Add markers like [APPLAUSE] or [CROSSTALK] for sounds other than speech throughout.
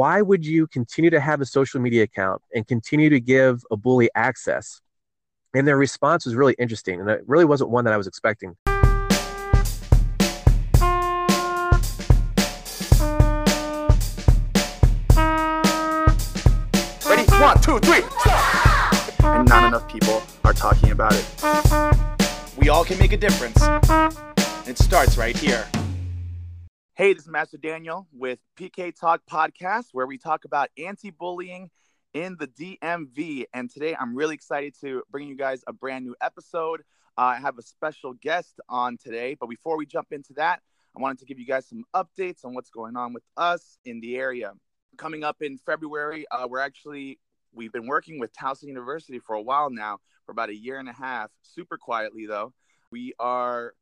why would you continue to have a social media account and continue to give a bully access? And their response was really interesting, and it really wasn't one that I was expecting. Ready? One, two, three. Stop! And not enough people are talking about it. We all can make a difference. It starts right here. Hey, this is Master Daniel with PK Talk Podcast, where we talk about anti bullying in the DMV. And today I'm really excited to bring you guys a brand new episode. Uh, I have a special guest on today. But before we jump into that, I wanted to give you guys some updates on what's going on with us in the area coming up in February, uh, we're actually we've been working with Towson University for a while now, for about a year and a half. Super quietly though, we are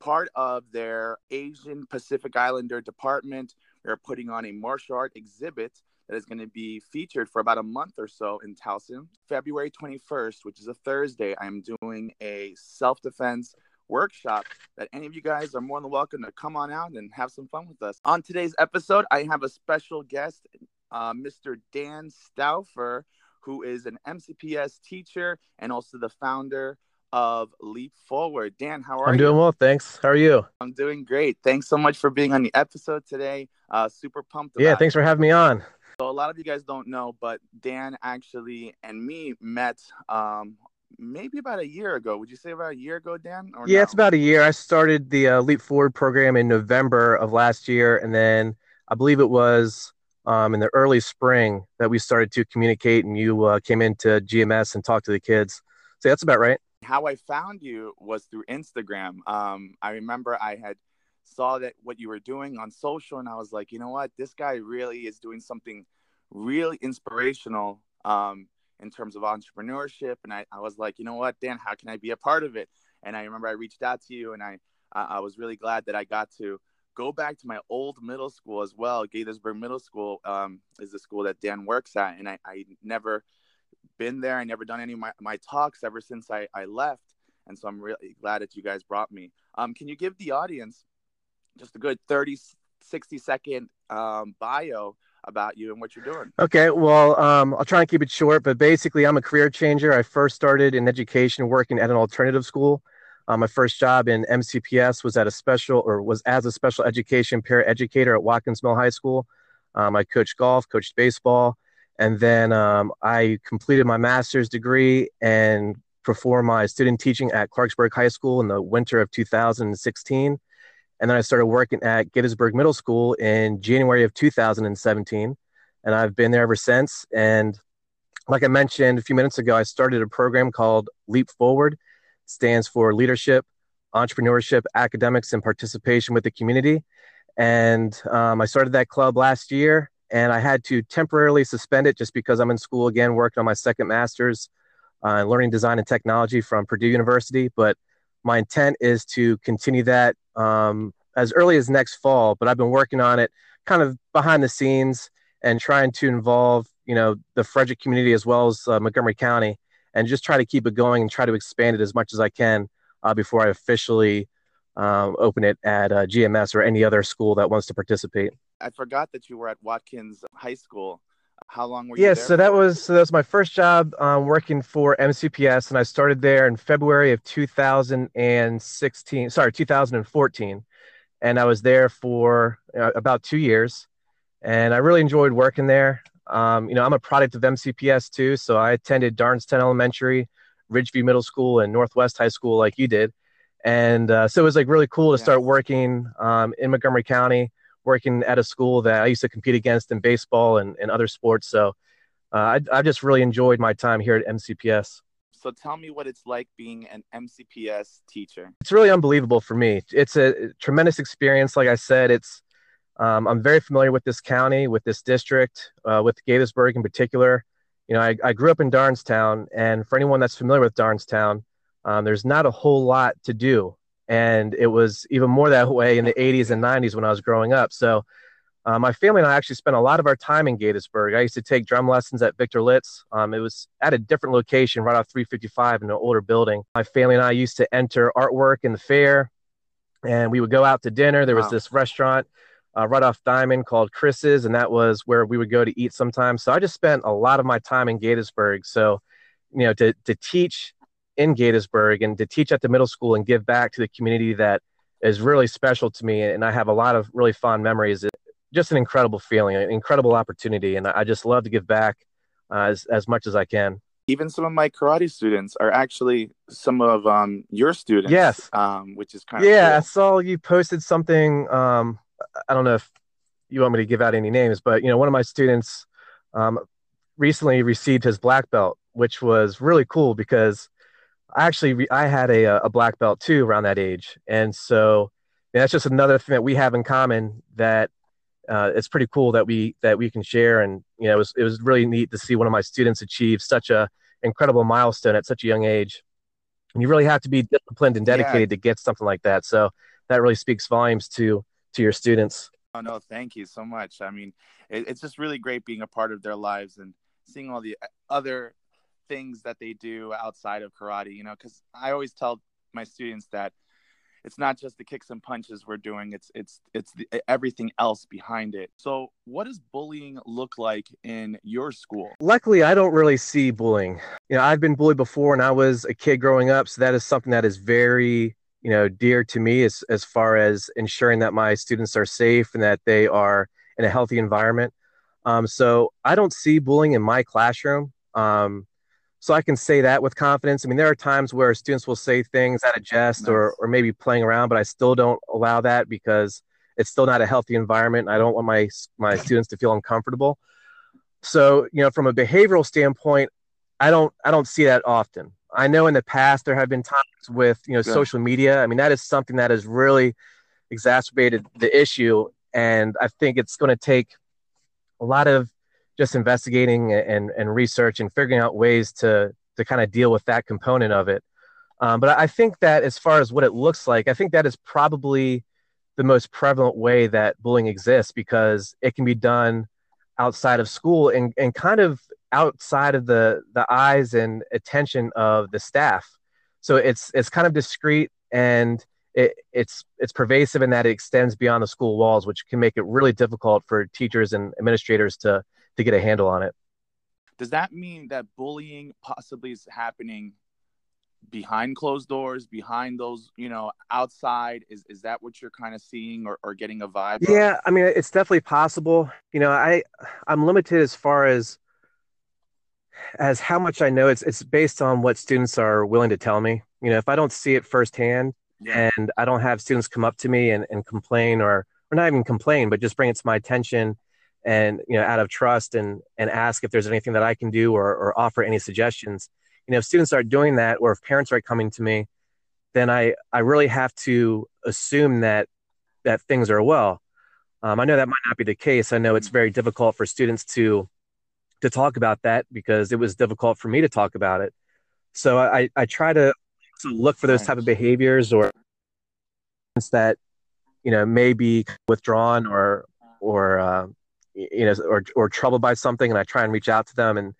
part of their Asian Pacific Islander department. They're putting on a martial art exhibit that is going to be featured for about a month or so in Towson. February 21st, which is a Thursday, I'm doing a self defense workshop that any of you guys are more than welcome to come on out and have some fun with us. On today's episode, I have a special guest, uh, Mr. Dan Stauffer, who is an MCPS teacher and also the founder of Leap Forward. Dan, how are you? I'm doing well, thanks. How are you? I'm doing great. Thanks so much for being on the episode today. Uh, super pumped. Yeah, thanks for having me on. So a lot of you guys don't know, but Dan actually and me met um, maybe about a year ago. Would you say about a year ago, Dan? Or Yeah, no? it's about a year. I started the uh, Leap Forward program in November of last year, and then I believe it was um, in the early spring that we started to communicate, and you uh, came into GMS and talked to the kids. So that's about right. How I found you was through Instagram. Um, I remember I had saw that what you were doing on social, and I was like, you know what, this guy really is doing something really inspirational um, in terms of entrepreneurship. And I, I was like, you know what, Dan, how can I be a part of it? And I remember I reached out to you, and I I was really glad that I got to go back to my old middle school as well. Gaithersburg Middle School um, is the school that Dan works at, and I, I never been there. I never done any of my, my talks ever since I, I left. And so I'm really glad that you guys brought me. Um, can you give the audience just a good 30, 60 second um, bio about you and what you're doing? Okay, well, um, I'll try and keep it short, but basically, I'm a career changer. I first started in education working at an alternative school. Um, my first job in MCPS was at a special or was as a special education paraeducator at Watkins Mill High School. Um, I coached golf, coached baseball, and then um, I completed my master's degree and performed my student teaching at Clarksburg High School in the winter of 2016. And then I started working at Gaithersburg Middle School in January of 2017. And I've been there ever since. And like I mentioned a few minutes ago, I started a program called Leap Forward. It stands for leadership, entrepreneurship, academics, and participation with the community. And um, I started that club last year, and I had to temporarily suspend it just because I'm in school again, working on my second master's uh, in learning design and technology from Purdue University. But my intent is to continue that um, as early as next fall. But I've been working on it kind of behind the scenes and trying to involve, you know, the Frederick community as well as uh, Montgomery County, and just try to keep it going and try to expand it as much as I can uh, before I officially um, open it at uh, GMS or any other school that wants to participate. I forgot that you were at Watkins High School. How long were you Yeah, there? so that was so that was my first job um, working for MCPS, and I started there in February of 2016. Sorry, 2014, and I was there for uh, about two years, and I really enjoyed working there. Um, you know, I'm a product of MCPS too, so I attended Darnestown Elementary, Ridgeview Middle School, and Northwest High School like you did, and uh, so it was like really cool to start working um, in Montgomery County, working at a school that I used to compete against in baseball and, and other sports. So uh, I, I just really enjoyed my time here at MCPS. So tell me what it's like being an MCPS teacher. It's really unbelievable for me. It's a tremendous experience. Like I said, it's um, I'm very familiar with this county, with this district, uh, with Gaithersburg in particular. You know, I, I grew up in Darnestown, and for anyone that's familiar with Darnestown, um, there's not a whole lot to do, and it was even more that way in the 80s and 90s when I was growing up. So Uh, my family and I actually spent a lot of our time in Gaithersburg. I used to take drum lessons at Victor Litz. Um, it was at a different location right off 355 in an older building. My family and I used to enter artwork in the fair, and we would go out to dinner. There was Wow. this restaurant uh, right off Diamond called Chris's, and that was where we would go to eat sometimes. So I just spent a lot of my time in Gaithersburg. So, you know, to to teach in Gaithersburg and to teach at the middle school and give back to the community that is really special to me, and I have a lot of really fond memories. It, just an incredible feeling, an incredible opportunity, and I just love to give back uh, as as much as I can even some of my karate students are actually some of um, your students. Yes. Um, which is kind of yeah. Cool. I saw you posted something. Um, I don't know if you want me to give out any names, but you know, one of my students um, recently received his black belt, which was really cool because actually re- I had a a black belt too around that age, and so yeah, that's just another thing that we have in common that uh, it's pretty cool that we that we can share. And you know, it was it was really neat to see one of my students achieve such a incredible milestone at such a young age. And you really have to be disciplined and dedicated yeah. to get something like that. So that really speaks volumes to to your students. Oh no, thank you so much. I mean, it, it's just really great being a part of their lives and seeing all the uh, other things that they do outside of karate. You know, because I always tell my students that it's not just the kicks and punches we're doing it's it's it's the, everything else behind it. So what does bullying look like in your school? Luckily i don't really see bullying. You know i've been bullied before when i was a kid growing up so that is something that is very you know dear to me as as far as ensuring that my students are safe and that they are in a healthy environment. Um, so i don't see bullying in my classroom. Um, so I can say that with confidence. I mean, there are times where students will say things out of jest nice. or, or maybe playing around, but I still don't allow that because it's still not a healthy environment. I don't want my, my students to feel uncomfortable. So, you know, from a behavioral standpoint, I don't, I don't see that often. I know in the past there have been times with, you know, yeah. social media. I mean, that is something that has really exacerbated the issue. And I think it's going to take a lot of just investigating and, and research and figuring out ways to to kind of deal with that component of it. Um, but I think that as far as what it looks like, I think that is probably the most prevalent way that bullying exists because it can be done outside of school and, and kind of outside of the the eyes and attention of the staff. So it's it's kind of discreet and it, it's it's pervasive in that it extends beyond the school walls, which can make it really difficult for teachers and administrators to to get a handle on it. Does that mean that bullying possibly is happening behind closed doors, behind those, you know, outside? Is is that what you're kind of seeing or, or getting a vibe? Yeah, of? I mean, it's definitely possible. You know, I I'm limited as far as as how much I know. It's it's based on what students are willing to tell me. You know, if I don't see it firsthand yeah. and I don't have students come up to me and, and complain or or not even complain, but just bring it to my attention and you know out of trust and and ask if there's anything that I can do or, or offer any suggestions. You know, if students are doing that or if parents are coming to me, then I I really have to assume that that things are well. Um, I know that might not be the case. I know it's very difficult for students to to talk about that because it was difficult for me to talk about it. So I I try to, to look for those type of behaviors or that you know may be withdrawn or or uh, you know, or or troubled by something, and I try and reach out to them, and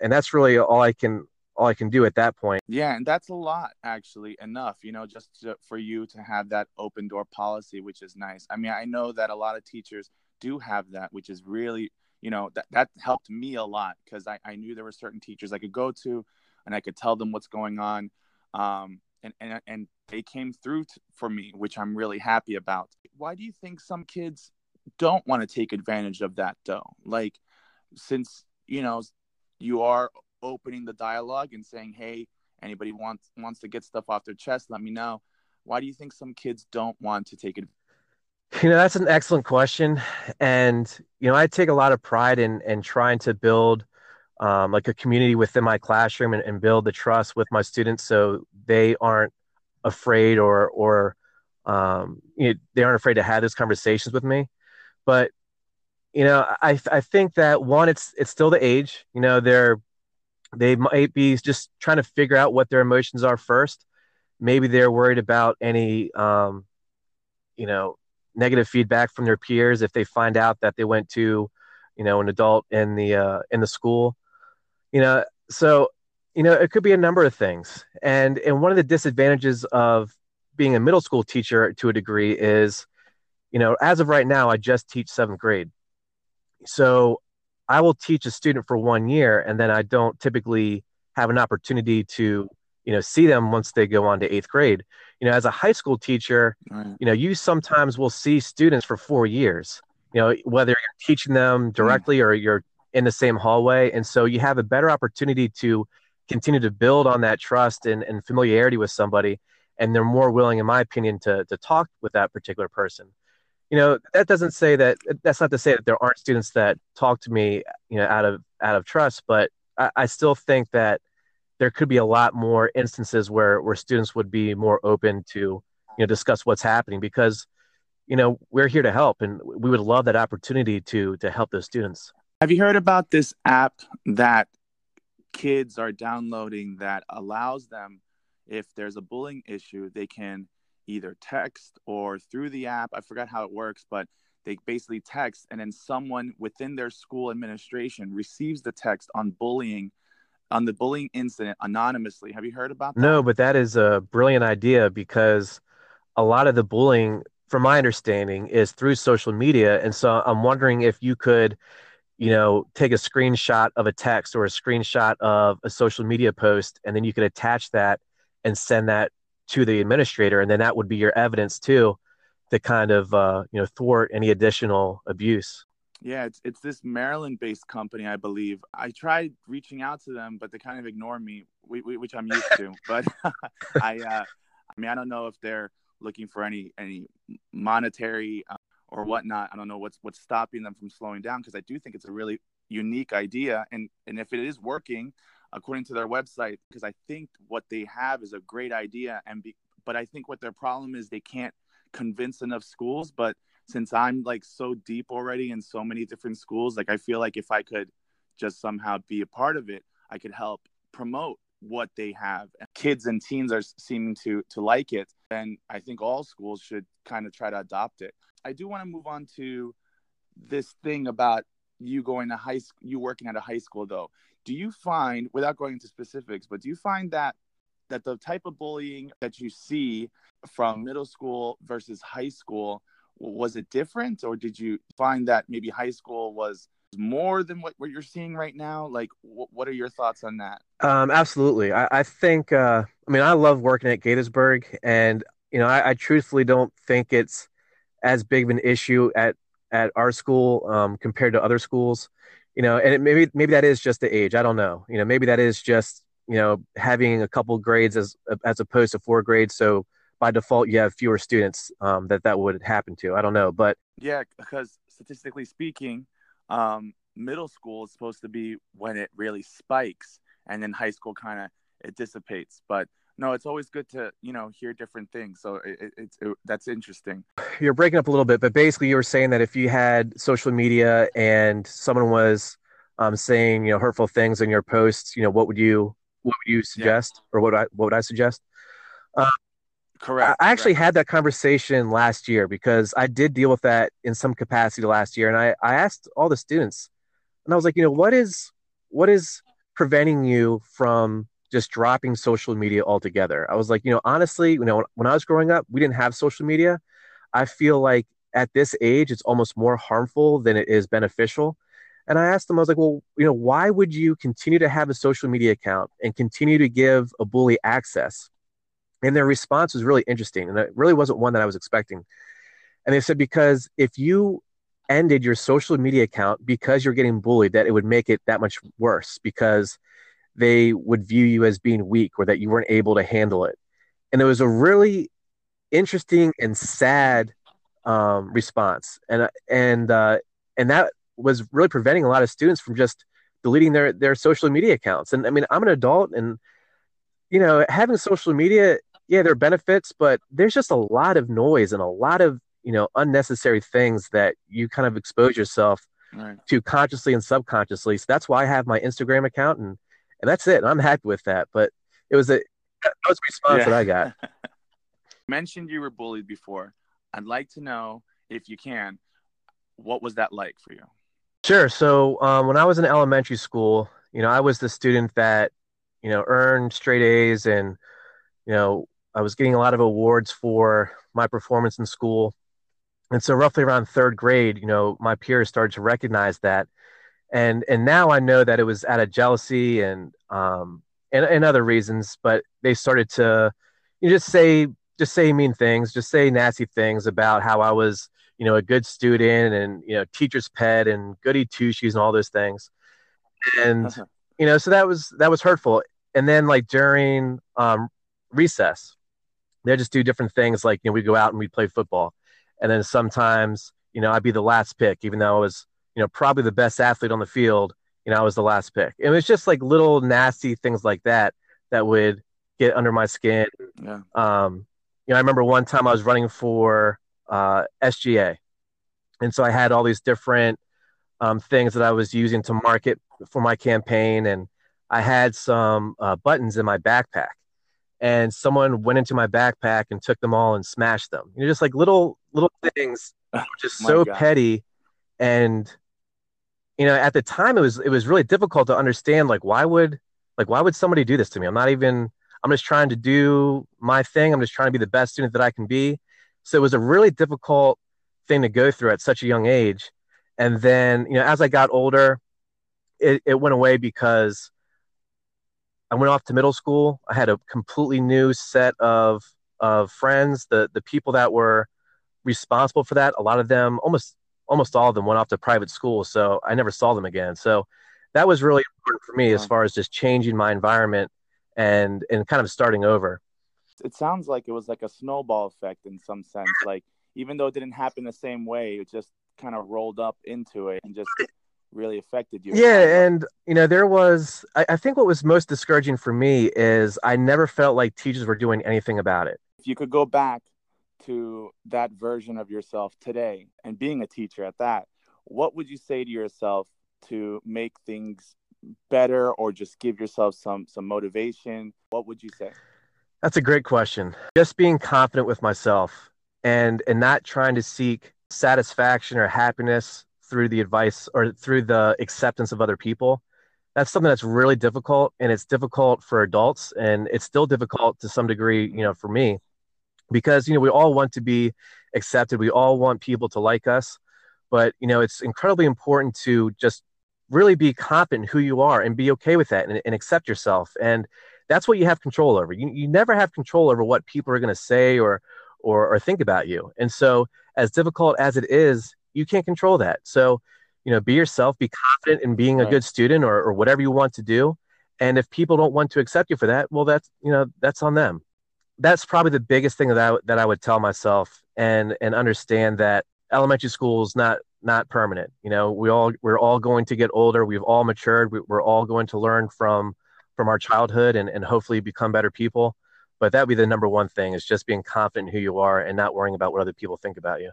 and that's really all I can all I can do at that point. Yeah, and that's a lot actually. Enough, you know, just to, for you to have that open door policy, which is nice. I mean, I know that a lot of teachers do have that, which is really, you know, that that helped me a lot because I I knew there were certain teachers I could go to, and I could tell them what's going on. Um, and, and, and they came through t- for me, which I'm really happy about. Why do you think some kids don't want to take advantage of that though like since you know you are opening the dialogue and saying hey anybody wants wants to get stuff off their chest let me know. Why do you think some kids don't want to take it you know that's an excellent question. And you know i take a lot of pride in in trying to build um, like a community within my classroom and, and build the trust with my students so they aren't afraid or or um, you know, they aren't afraid to have those conversations with me but you know, I I think that one, it's it's still the age. You know, they're they might be just trying to figure out what their emotions are first. Maybe they're worried about any, um, you know, negative feedback from their peers if they find out that they went to, you know, an adult in the uh, in the school. You know, so you know, it could be a number of things. And and one of the disadvantages of being a middle school teacher to a degree is you know, as of right now, I just teach seventh grade. So I will teach a student for one year, and then I don't typically have an opportunity to, you know, see them once they go on to eighth grade. You know, as a high school teacher, right. you know, you sometimes will see students for four years. You know, whether you're teaching them directly mm. or you're in the same hallway, and so you have a better opportunity to continue to build on that trust and, and familiarity with somebody, and they're more willing, in my opinion, to to talk with that particular person you know that doesn't say that that's not to say that there aren't students that talk to me you know out of out of trust but I, I, still think that there could be a lot more instances where where students would be more open to you know discuss what's happening because you know we're here to help and we would love that opportunity to to help those students. Have you heard about this app that kids are downloading that allows them if there's a bullying issue they can either text or through the app. I forgot how it works, but they basically text and then someone within their school administration receives the text on bullying on the bullying incident anonymously. Have you heard about that? No, but that is a brilliant idea because a lot of the bullying from my understanding is through social media and so I'm wondering if you could you know take a screenshot of a text or a screenshot of a social media post and then you could attach that and send that to the administrator, and then that would be your evidence too to kind of uh, you know thwart any additional abuse. Yeah, it's it's this Maryland-based company, I believe. I tried reaching out to them, but they kind of ignore me, which I'm used to. [LAUGHS] But [LAUGHS] I, uh, I mean, I don't know if they're looking for any any monetary uh, or whatnot. I don't know what's what's stopping them from slowing down because I do think it's a really unique idea, and and if it is working, according to their website because I think what they have is a great idea and be, but I think what their problem is they can't convince enough schools but since I'm like so deep already in so many different schools like I feel like if I could just somehow be a part of it I could help promote what they have and kids and teens are seeming to to like it and I think all schools should kind of try to adopt it. I do want to move on to this thing about you going to high school you working at a high school though do you find without going into specifics but do you find that that the type of bullying that you see from middle school versus high school was it different? Or did you find that maybe high school was more than what, what you're seeing right now? Like wh- what are your thoughts on that? Um, absolutely. I, I think uh, i mean i love working at gaithersburg and you know I, I, truthfully don't think it's as big of an issue at at our school um, compared to other schools you know, and it, maybe maybe that is just the age. I don't know. You know, maybe that is just you know having a couple grades as as opposed to four grades. So by default, you have fewer students um, that that would happen to. I don't know, but yeah, because statistically speaking, um, middle school is supposed to be when it really spikes, and then high school kind of it dissipates. But no, it's always good to you know hear different things. So it, it's it, that's interesting. You're breaking up a little bit, but basically you were saying that if you had social media and someone was um, saying you know hurtful things in your posts, you know what would you what would you suggest yeah. or what would I what would I suggest? Uh, Correct. I actually correct. had that conversation last year because I did deal with that in some capacity last year, and I I asked all the students, and I was like, you know, what is what is preventing you from just dropping social media altogether. I was like, you know, honestly, you know, when I was growing up, we didn't have social media. I feel like at this age, it's almost more harmful than it is beneficial. And I asked them, I was like, well, you know, why would you continue to have a social media account and continue to give a bully access? And their response was really interesting. And it really wasn't one that I was expecting. And they said, because if you ended your social media account because you're getting bullied, that it would make it that much worse because they would view you as being weak or that you weren't able to handle it. And it was a really interesting and sad um, response, and and uh, and that was really preventing a lot of students from just deleting their their social media accounts. And I mean, I'm an adult, and you know, having social media, yeah, there are benefits, but there's just a lot of noise and a lot of you know unnecessary things that you kind of expose yourself right. to consciously and subconsciously. So that's why I have my Instagram account and and that's it. I'm happy with that. But it was a that was response yeah. that I got. [LAUGHS] mentioned you were bullied before. I'd like to know if you can, what was that like for you? Sure. So um, when I was in elementary school, you know, I was the student that, you know, earned straight A's and, you know, I was getting a lot of awards for my performance in school. And so roughly around third grade, you know, my peers started to recognize that. And and now I know that it was out of jealousy and um and, and other reasons, but they started to you know, just say just say mean things, just say nasty things about how I was, you know, a good student and you know, teacher's pet and goody two shoes and all those things. And you know, so that was that was hurtful. And then like during um, recess, they just do different things. Like you know, we go out and we play football, and then sometimes you know I'd be the last pick, even though I was you know probably the best athlete on the field. You know, I was the last pick. It was just like little nasty things like that that would get under my skin. Yeah. Um, you know, I remember one time I was running for uh, SGA, and so I had all these different um, things that I was using to market for my campaign, and I had some uh, buttons in my backpack, and someone went into my backpack and took them all and smashed them. You know, just like little little things, [LAUGHS] just so God. petty, and you know, at the time it was it was really difficult to understand like why would like why would somebody do this to me? I'm not even I'm just trying to do my thing. I'm just trying to be the best student that I can be. So it was a really difficult thing to go through at such a young age. And then, you know, as I got older, it, it went away because I went off to middle school. I had a completely new set of of friends. The the people that were responsible for that, a lot of them, almost almost all of them, went off to private school. So I never saw them again. So that was really important for me as far as just changing my environment and and kind of starting over. It sounds like it was like a snowball effect in some sense. Like even though it didn't happen the same way, it just kind of rolled up into it and just really affected you. Yeah, and you know, there was I, I, think what was most discouraging for me is I never felt like teachers were doing anything about it. If you could go back to that version of yourself today and being a teacher at that, what would you say to yourself to make things better or just give yourself some some motivation? What would you say? That's a great question. Just being confident with myself and and not trying to seek satisfaction or happiness through the advice or through the acceptance of other people that's something that's really difficult and it's difficult for adults and it's still difficult to some degree you know for me because you know we all want to be accepted we all want people to like us but you know it's incredibly important to just really be confident who you are and be okay with that and, and accept yourself and that's what you have control over you, you never have control over what people are going to say or, or or think about you and so as difficult as it is you can't control that. So, you know, be yourself, be confident in being a good student or, or whatever you want to do. And if people don't want to accept you for that, well, that's, you know, that's on them. That's probably the biggest thing that I, that I would tell myself and, and understand that elementary school is not, not permanent. You know, we all, we're all going to get older. We've all matured. We, we're all going to learn from, from our childhood and, and hopefully become better people. But that would be the number one thing is just being confident in who you are and not worrying about what other people think about you.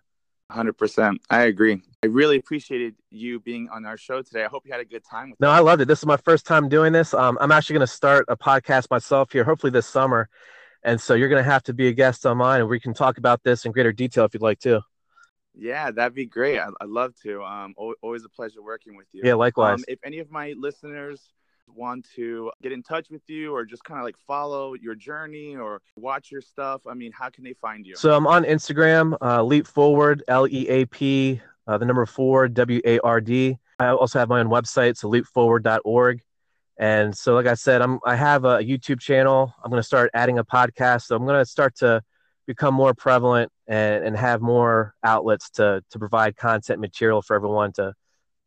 100%. I agree. I really appreciated you being on our show today. I hope you had a good time. no, I loved it. This is my first time doing this. Um, I'm actually going to start a podcast myself here, hopefully this summer. And so you're going to have to be a guest on mine and we can talk about this in greater detail if you'd like to. Yeah, that'd be great. I, would love to. Um, always a pleasure working with you. Yeah, likewise. Um, if any of my listeners want to get in touch with you or just kind of like follow your journey or watch your stuff, I mean, how can they find you? So I'm on Instagram, uh, Leap Forward, L E A P, uh, the number four, W A R D. I also have my own website, so leapforward.org. And so, like I said, I'm I have a YouTube channel. I'm going to start adding a podcast. So I'm going to start to become more prevalent and, and have more outlets to to provide content material for everyone to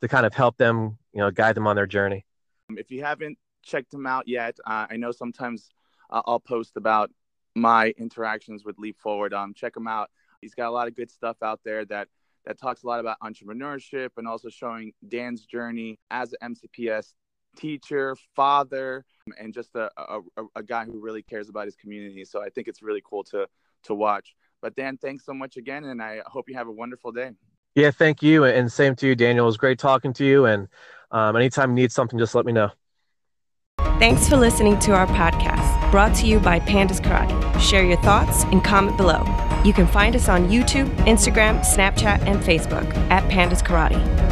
to kind of help them, you know, guide them on their journey. If you haven't checked him out yet, uh, I know sometimes uh, I'll post about my interactions with Leap Forward. Um, check him out. He's got a lot of good stuff out there that that talks a lot about entrepreneurship and also showing Dan's journey as an MCPS teacher, father, and just a, a, a guy who really cares about his community. So I think it's really cool to to watch. But Dan, thanks so much again, and I hope you have a wonderful day. Yeah, thank you, and same to you, Daniel. It was great talking to you, and um, anytime you need something, just let me know. Thanks for listening to our podcast, brought to you by Pandas Karate. Share your thoughts and comment below. You can find us on YouTube, Instagram, Snapchat, and Facebook at Pandas Karate.